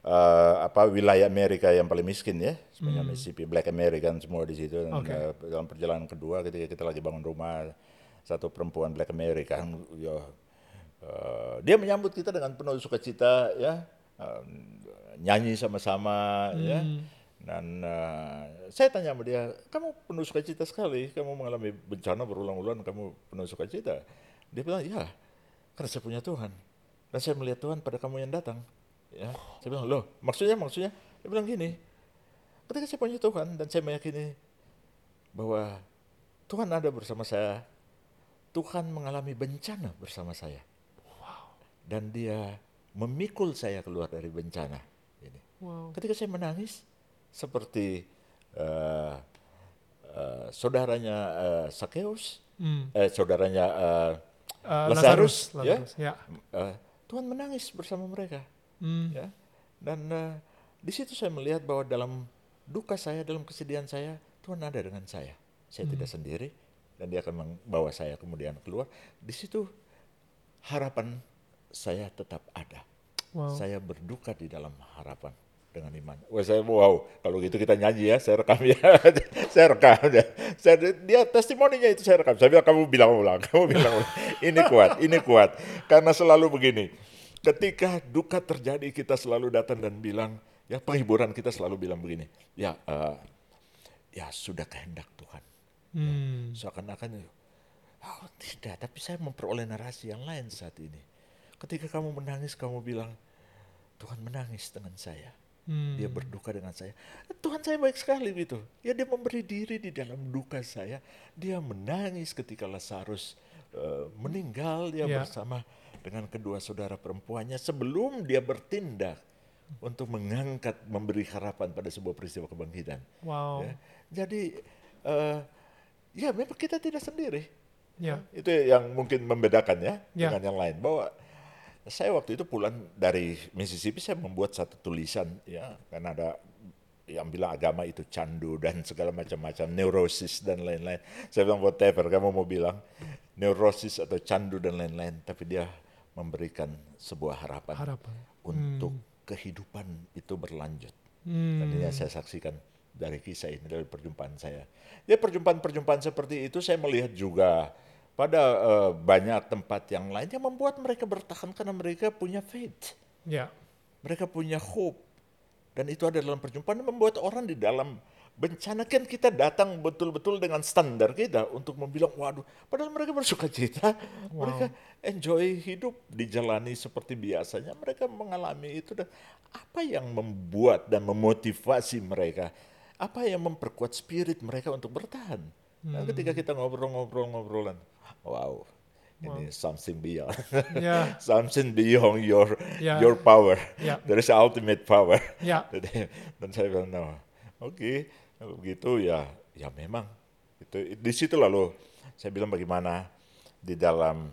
eh, apa wilayah Amerika yang paling miskin ya, sebenarnya Mississippi, Black American semua di situ. Dan, Hmm. Oke. eh, dalam perjalanan kedua ketika kita lagi bangun rumah satu perempuan Black American ya eh, dia menyambut kita dengan penuh sukacita ya. Eh, nyanyi sama-sama ya. Dan eh, saya tanya sama dia kamu penuh sukacita sekali. Kamu mengalami bencana berulang-ulang kamu penuh sukacita. Dia bilang ya karena saya punya Tuhan. Dan saya melihat Tuhan pada kamu yang datang. Ya saya bilang loh maksudnya maksudnya? Dia bilang gini ketika saya punya Tuhan dan saya meyakini bahwa Tuhan ada bersama saya Tuhan mengalami bencana bersama saya dan dia memikul saya keluar dari bencana ini Wow. ketika saya menangis seperti eh, eh, saudaranya eh, Sakeus, Hmm. eh, saudaranya eh, Eh, Lazarus, Lazarus, ya? Lazarus, ya. eh, Tuhan menangis bersama mereka, Hmm. ya. Dan eh, di situ saya melihat bahwa dalam duka saya, dalam kesedihan saya, Tuhan ada dengan saya. Saya tidak sendiri, dan Dia akan membawa saya kemudian keluar. Di situ harapan saya tetap ada. Wow. Saya berduka di dalam harapan dengan iman. Wah saya wow, kalau gitu kita nyanyi ya, saya rekam ya, (laughs) saya rekam ya. Saya, dia testimoninya itu saya rekam. Saya bilang kamu bilang ulang, kamu bilang ulang. (laughs) Ini kuat, ini kuat. Karena selalu begini, ketika duka terjadi kita selalu datang dan bilang, ya penghiburan kita selalu bilang begini, ya eh, ya sudah kehendak Tuhan. Hmm. Seakan-akan, oh tidak, tapi saya memperoleh narasi yang lain saat ini. Ketika kamu menangis, kamu bilang, Tuhan menangis dengan saya. Hmm. Dia berduka dengan saya. Tuhan saya baik sekali gitu. Ya dia memberi diri di dalam duka saya. Dia menangis ketika Lazarus eh, meninggal. Dia Ya. bersama dengan kedua saudara perempuannya sebelum dia bertindak untuk mengangkat, memberi harapan pada sebuah peristiwa kebangkitan. Wow. Ya. Jadi eh, ya memang kita tidak sendiri. Ya. Itu yang mungkin membedakan ya, Ya. dengan yang lain. Bahwa saya waktu itu pulang dari Mississippi saya membuat satu tulisan ya karena ada yang bilang agama itu candu dan (laughs) segala macam-macam neurosis dan lain-lain. Saya bilang whatever kamu mau bilang neurosis atau candu dan lain-lain, tapi dia memberikan sebuah harapan, Harapan. untuk kehidupan itu berlanjut. Hmm. Dan ini yang saya saksikan dari kisah ini, dari perjumpaan saya. Ya perjumpaan-perjumpaan seperti itu saya melihat juga pada eh, banyak tempat yang lain yang membuat mereka bertahan karena mereka punya faith. Ya. Mereka punya hope. Dan itu ada dalam perjumpaan yang membuat orang di dalam bencana. Kan kita datang betul-betul dengan standar kita untuk membilang waduh padahal mereka bersuka cita. Mereka enjoy hidup dijalani seperti biasanya. Mereka mengalami itu dan apa yang membuat dan memotivasi mereka? Apa yang memperkuat spirit mereka untuk bertahan? Nah, ketika kita ngobrol-ngobrol-ngobrolan wow ini something beyond Ya. (laughs) something beyond your Ya. your power Ya. there is ultimate power (laughs) jadi, dan saya bilang, no, oke, kalau begitu ya, ya memang. Itu di situ lalu saya bilang bagaimana di dalam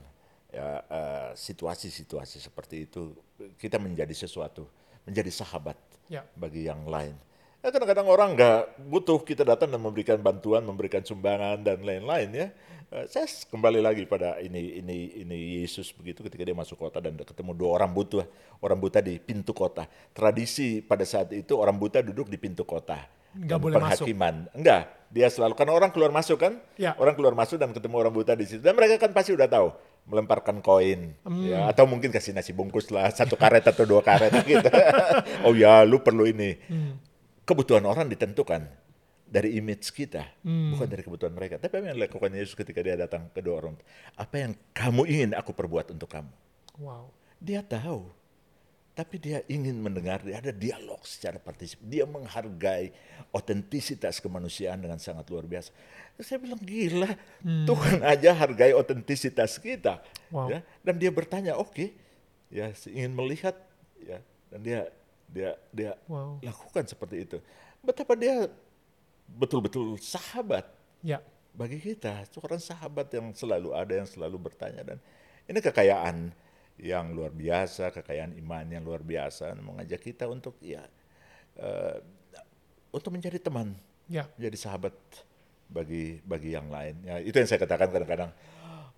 ya, eh, situasi-situasi seperti itu kita menjadi sesuatu, menjadi sahabat Ya. bagi yang lain. Ya, kadang-kadang orang nggak butuh kita datang dan memberikan bantuan, memberikan sumbangan dan lain-lain ya. Eh, saya kembali lagi pada ini ini ini Yesus begitu ketika dia masuk kota dan ketemu dua orang buta orang buta di pintu kota. Tradisi pada saat itu orang buta duduk di pintu kota. Nggak Dan boleh masuk. penghakiman. Enggak, dia selalu karena orang keluar masuk kan? Ya. Orang keluar masuk dan ketemu orang buta di situ. Dan mereka kan pasti udah tahu melemparkan koin Hmm. ya atau mungkin kasih nasi bungkus lah satu karet atau dua karet gitu. (laughs) oh ya, lu perlu ini. Hmm. Kebutuhan orang ditentukan dari image kita, Hmm. bukan dari kebutuhan mereka. Tapi apa yang dilakukan Yesus ketika dia datang ke dua orang? Apa yang kamu ingin aku perbuat untuk kamu? Wow. Dia tahu. Tapi dia ingin mendengar, dia ada dialog secara partisip. Dia menghargai otentisitas kemanusiaan dengan sangat luar biasa. Saya bilang gila, Tuhan aja hargai otentisitas kita. Wow. Ya, dan dia bertanya, oke, ya ingin melihat, ya, dan dia dia dia Wow. lakukan seperti itu. Betapa dia betul-betul sahabat Ya. bagi kita seorang sahabat yang selalu ada yang selalu bertanya dan ini kekayaan yang luar biasa kekayaan iman yang luar biasa mengajak kita untuk ya eh, untuk menjadi teman Ya. Jadi sahabat bagi bagi yang lain. Ya, itu yang saya katakan kadang-kadang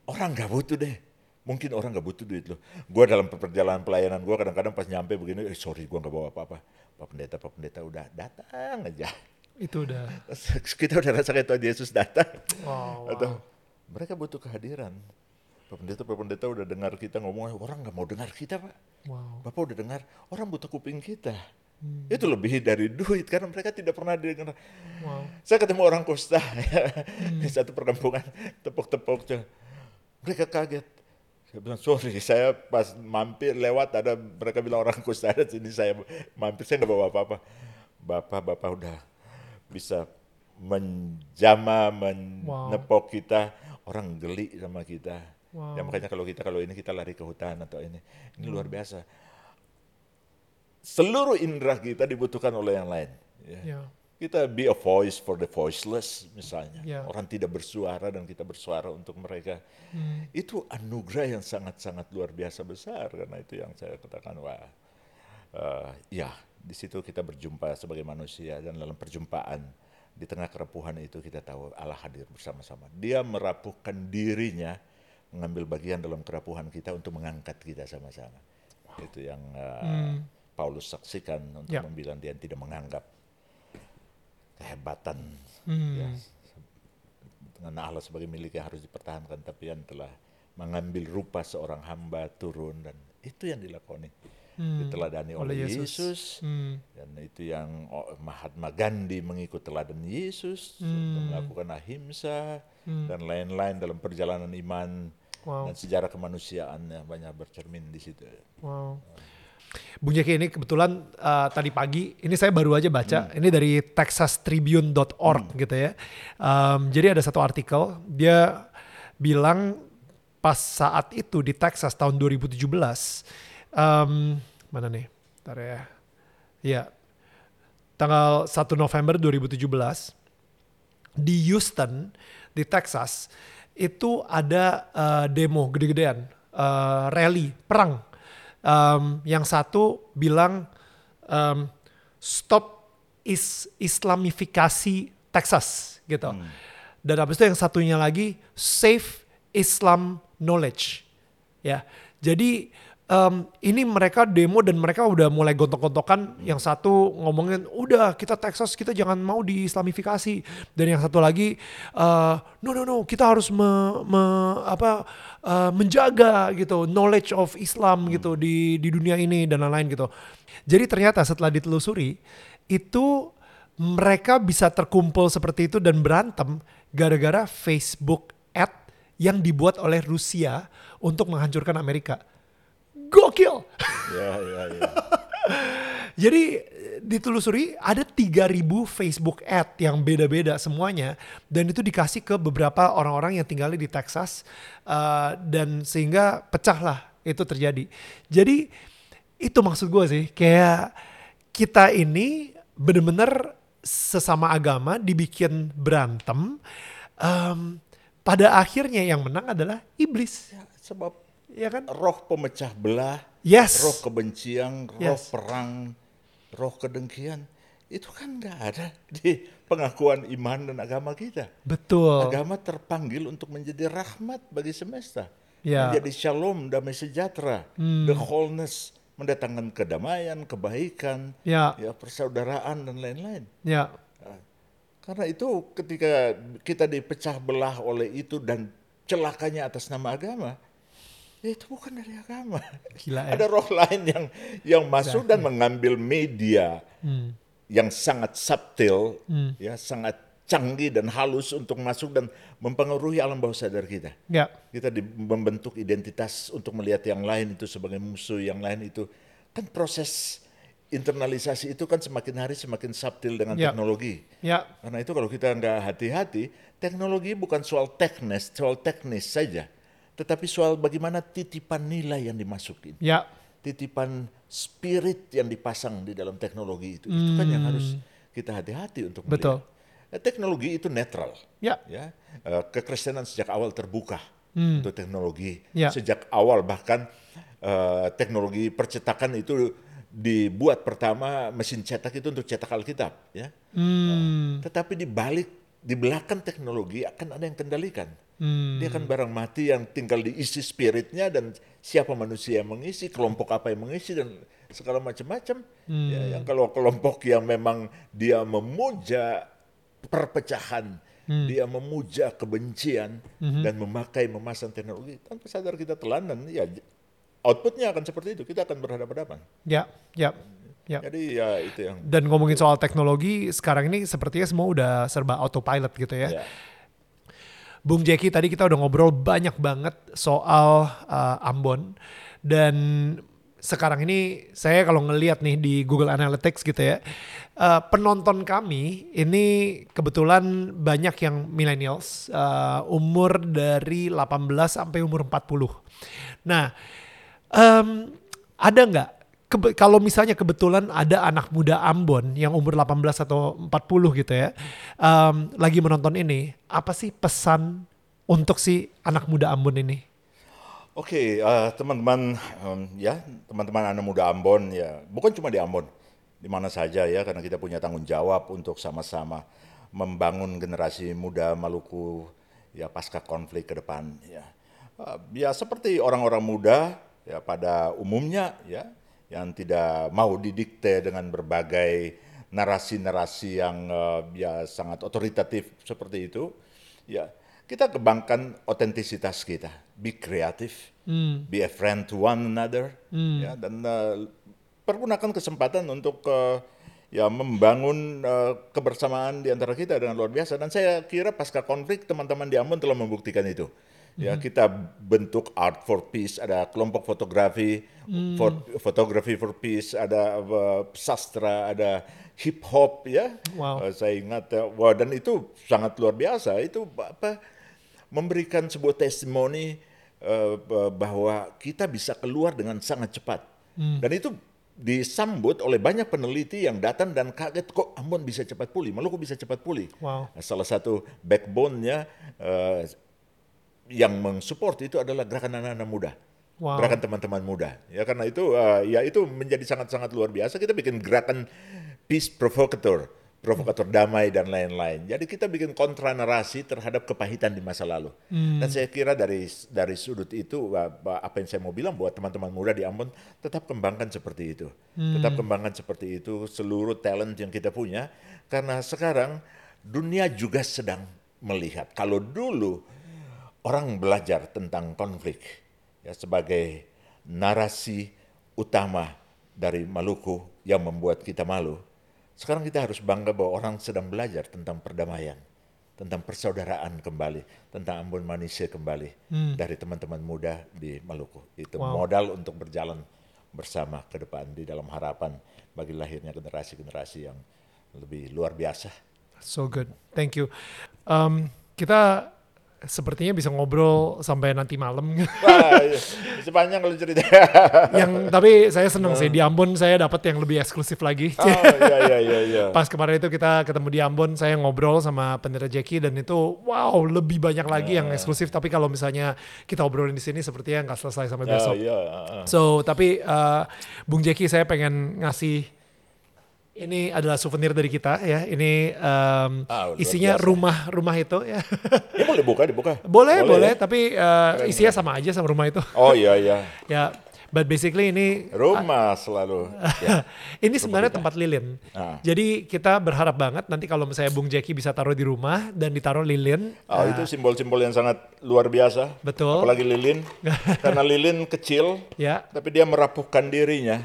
orang nggak butuh deh. Mungkin orang nggak butuh duit loh. Gue dalam perjalanan pelayanan gue kadang-kadang pas nyampe begini, eh, sorry gue nggak bawa apa-apa. Pak pendeta, Pak pendeta udah datang aja. Itu udah. (laughs) Kita udah rasa kayak Tuhan Yesus datang. Wow, Atau mereka butuh kehadiran. Pak pendeta, Pak pendeta udah dengar kita ngomong, orang nggak mau dengar kita Pak. Wow. Bapak udah dengar, orang butuh kuping kita. Itu lebih dari duit karena mereka tidak pernah dengar. Wow. Saya ketemu orang Kosta (laughs) di satu perkampungan tepuk-tepuk tuh. Mereka kaget. Saya bilang sorry, saya pas mampir lewat ada mereka bilang orang Kosta ada sini saya mampir saya nggak bawa apa-apa. Bapak bapak udah bisa menjama menepok kita orang geli sama kita. Wow. Ya makanya kalau kita kalau ini kita lari ke hutan atau ini ini luar biasa. Seluruh indera kita dibutuhkan oleh yang lain. Ya. Ya. Kita be a voice for the voiceless misalnya. Ya. Orang tidak bersuara dan kita bersuara untuk mereka. Itu anugerah yang sangat-sangat luar biasa besar karena itu yang saya katakan wah eh, ya di situ kita berjumpa sebagai manusia dan dalam perjumpaan di tengah kerepuhan itu kita tahu Allah hadir bersama-sama. Dia merapuhkan dirinya mengambil bagian dalam kerapuhan kita untuk mengangkat kita sama-sama. Itu yang eh, Paulus saksikan untuk Ya. membilang dia tidak menganggap kehebatan Hmm. ya, dengan Allah sebagai miliknya harus dipertahankan tapi yang telah mengambil rupa seorang hamba turun dan itu yang dilakoni diteladani Oleh oleh Yesus. Yesus, Hmm. dan itu yang oh, Mahatma Gandhi mengikut teladan Yesus untuk melakukan ahimsa dan lain-lain dalam perjalanan iman Wow. dan sejarah kemanusiaan yang banyak bercermin di situ. Wow. Bung Jeki ini kebetulan uh, tadi pagi ini saya baru aja baca ini dari texastribune.org gitu ya. Um, jadi ada satu artikel dia bilang pas saat itu di Texas tahun 2017 um, mana nih? Bentar ya. Ya. Tanggal 1 November 2017 di Houston di Texas itu ada uh, demo gede-gedean uh, rally perang Um, yang satu bilang um, stop is Islamifikasi Texas gitu dan habis itu yang satunya lagi save Islam knowledge ya jadi um, ini mereka demo dan mereka udah mulai gontok-gontokan yang satu ngomongin udah kita Texas kita jangan mau diislamifikasi. Dan yang satu lagi uh, no no no kita harus me, me- apa uh, menjaga gitu knowledge of Islam gitu di di dunia ini dan lain-lain gitu. Jadi ternyata setelah ditelusuri itu mereka bisa terkumpul seperti itu dan berantem gara-gara Facebook ad yang dibuat oleh Rusia untuk menghancurkan Amerika. Gokil. Ya, ya, ya. (laughs) Jadi ditelusuri ada 3000 Facebook ad yang beda-beda semuanya dan itu dikasih ke beberapa orang-orang yang tinggal di Texas eh, dan sehingga pecahlah itu terjadi. Jadi itu maksud gue sih kayak kita ini bener-bener sesama agama dibikin berantem. em, pada akhirnya yang menang adalah iblis, Ya, sebab ya kan? roh pemecah belah, Yes. roh kebencian, roh Yes. perang, roh kedengkian, itu kan nggak ada di pengakuan iman dan agama kita. Betul. Agama terpanggil untuk menjadi rahmat bagi semesta, Ya. Hmm. menjadi shalom, damai sejahtera, the wholeness, mendatangkan kedamaian, kebaikan, Ya, ya persaudaraan dan lain-lain. ya, Karena itu ketika kita dipecah belah oleh itu dan celakanya atas nama agama, itu bukan dari agama. Gila ya. Ada roh lain yang yang masuk dan mengambil media Hmm. yang sangat subtil, ya sangat canggih dan halus untuk masuk dan mempengaruhi alam bawah sadar kita. ya, Kita di- membentuk identitas untuk melihat yang lain itu sebagai musuh, yang lain itu kan proses internalisasi itu kan semakin hari semakin subtil dengan Ya. teknologi. ya, Karena itu kalau kita nggak hati-hati, teknologi bukan soal teknis, soal teknis saja, tetapi soal bagaimana titipan nilai yang dimasukin, ya, titipan spirit yang dipasang di dalam teknologi itu, itu kan yang harus kita hati-hati untuk melihat. Betul. Eh, Teknologi itu netral, ya, ya. Eh, Kekristenan sejak awal terbuka untuk teknologi, Ya. sejak awal bahkan eh, teknologi percetakan itu dibuat pertama mesin cetak itu untuk cetak Alkitab, ya. Hmm. Tetapi di balik, di belakang teknologi akan ada yang kendalikan. Hmm. Dia kan barang mati yang tinggal diisi spiritnya dan siapa manusia yang mengisi, kelompok apa yang mengisi dan segala macam-macam. Hmm. Ya, yang kalau kelompok yang memang dia memuja perpecahan, Hmm. dia memuja kebencian dan memakai memasang teknologi, tanpa sadar kita telan ya outputnya akan seperti itu. Kita akan berhadapan-hadapan. Ya, ya, ya. Jadi ya itu yang Dan ngomongin soal teknologi, sekarang ini sepertinya semua udah serba autopilot gitu ya. ya. Bung Jeki tadi kita udah ngobrol banyak banget soal uh, Ambon dan sekarang ini saya kalau ngelihat nih di Google Analytics gitu ya uh, penonton kami ini kebetulan banyak yang millennials uh, umur dari 18 sampai umur 40. Nah, em, ada nggak kebe- kalau misalnya kebetulan ada anak muda Ambon yang umur 18 atau 40 gitu ya, em, lagi menonton ini, apa sih pesan untuk si anak muda Ambon ini? Oke, eh, teman-teman em, ya, teman-teman anak muda Ambon ya, bukan cuma di Ambon, di mana saja ya, karena kita punya tanggung jawab untuk sama-sama membangun generasi muda Maluku ya pasca konflik ke depan ya. Eh, ya seperti orang-orang muda ya pada umumnya ya, yang tidak mau didikte dengan berbagai narasi-narasi yang eh, ya sangat otoritatif seperti itu, ya kita kembangkan otentisitas kita, be creative, be a friend to one another, ya dan uh, pergunakan kesempatan untuk uh, ya membangun uh, kebersamaan di antara kita dengan luar biasa. Dan saya kira pasca konflik teman-teman di Ambon telah membuktikan itu. Ya kita bentuk art for peace, ada kelompok fotografi, for, fotografi for peace, ada uh, sastra, ada hip hop ya. Wow. Uh, saya ingat uh, wah dan itu sangat luar biasa. Itu apa memberikan sebuah testimoni uh, bahwa kita bisa keluar dengan sangat cepat. Dan itu disambut oleh banyak peneliti yang datang dan kaget kok Ambon bisa cepat pulih, Maluku bisa cepat pulih. Wow. Nah, Salah satu backbone-nya uh, yang mensupport itu adalah gerakan anak-anak muda. Wow. Gerakan teman-teman muda. Ya karena itu uh, ya itu menjadi sangat-sangat luar biasa. Kita bikin gerakan peace provocator, provokator damai dan lain-lain. Jadi kita bikin kontra narasi terhadap kepahitan di masa lalu. Dan saya kira dari dari sudut itu uh, apa yang saya mau bilang buat teman-teman muda di Ambon tetap kembangkan seperti itu. Tetap kembangkan seperti itu seluruh talent yang kita punya karena sekarang dunia juga sedang melihat kalau dulu orang belajar tentang konflik ya sebagai narasi utama dari Maluku yang membuat kita malu. Sekarang kita harus bangga bahwa orang sedang belajar tentang perdamaian, tentang persaudaraan kembali, tentang Ambon Manusia kembali dari teman-teman muda di Maluku. Itu Wow. modal untuk berjalan bersama ke depan di dalam harapan bagi lahirnya generasi-generasi yang lebih luar biasa. So good, thank you. Um, kita sepertinya bisa ngobrol sampai nanti malam. (laughs) Wah, iya. sepanjang kalau cerita. yang tapi saya seneng sih di Ambon saya dapat yang lebih eksklusif lagi. oh iya iya iya iya. Pas kemarin itu kita ketemu di Ambon, saya ngobrol sama pendeta Jackie dan itu wow lebih banyak lagi yang eksklusif. Tapi kalau misalnya kita obrolin di sini sepertinya nggak selesai sampai Oh, besok. iya, ah, ah. So tapi uh, Bung Jackie saya pengen ngasih ini adalah souvenir dari kita ya. Ini um, Ah, isinya rumah-rumah itu ya. Ya boleh buka, dibuka. boleh, boleh, ya? tapi uh, isinya sama aja sama rumah itu. Oh iya iya. (laughs) ya, but basically ini Rumah selalu. (laughs) Ya. ini sebenarnya tempat lilin. Ah. Jadi kita berharap banget nanti kalau misalnya Bung Jackie bisa taruh di rumah dan ditaruh lilin. Oh, itu simbol-simbol yang sangat luar biasa. Betul. Apalagi lilin. (laughs) Karena lilin kecil, Ya, tapi dia merapuhkan dirinya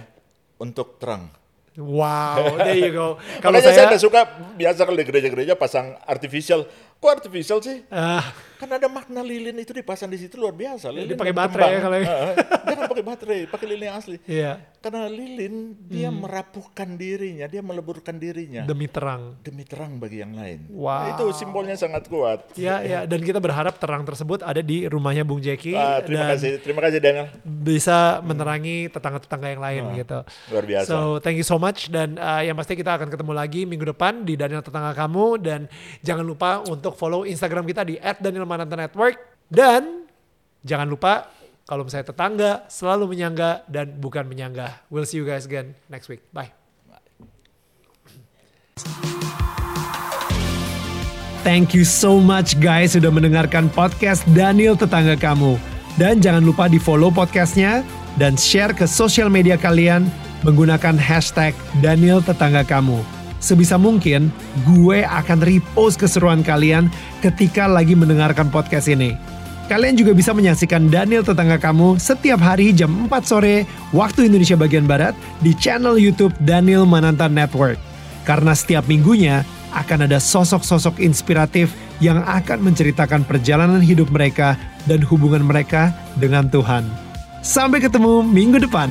untuk terang. Wow, there you go. (laughs) Kalau Makanya saya saya, suka biasa kalau di gereja-gereja pasang artificial. Kok artificial sih? ah, Kan ada makna lilin itu dipasang di situ luar biasa. Lilin pakai baterai ya kalau. Ah, Jangan pakai baterai, pakai lilin yang asli. Iya, Karena lilin dia Hmm. merapuhkan dirinya, dia meleburkan dirinya demi terang. demi terang bagi yang lain. Wow. Nah, itu simbolnya sangat kuat. Ya, ya, dan kita berharap terang tersebut ada di rumahnya Bung Jackie Ah, terima dan kasih, terima kasih Daniel. bisa menerangi tetangga-tetangga yang lain gitu. Luar biasa. So thank you so much dan uh, yang pasti kita akan ketemu lagi minggu depan di Daniel Tetangga Kamu dan jangan lupa untuk follow Instagram kita di @danielmananta network dan jangan lupa Kalau misalnya tetangga, selalu menyangga dan bukan menyangga. We'll see you guys again next week. Bye. Thank you so much guys sudah mendengarkan podcast Daniel Tetangga Kamu. Dan jangan lupa di follow podcastnya dan share ke sosial media kalian menggunakan hashtag Daniel Tetangga Kamu. Sebisa mungkin gue akan repost keseruan kalian ketika lagi mendengarkan podcast ini. Kalian juga bisa menyaksikan Daniel Tetangga Kamu setiap hari jam 4 sore waktu Indonesia bagian Barat di channel YouTube Daniel Mananta Network. Karena setiap minggunya akan ada sosok-sosok inspiratif yang akan menceritakan perjalanan hidup mereka dan hubungan mereka dengan Tuhan. Sampai ketemu minggu depan.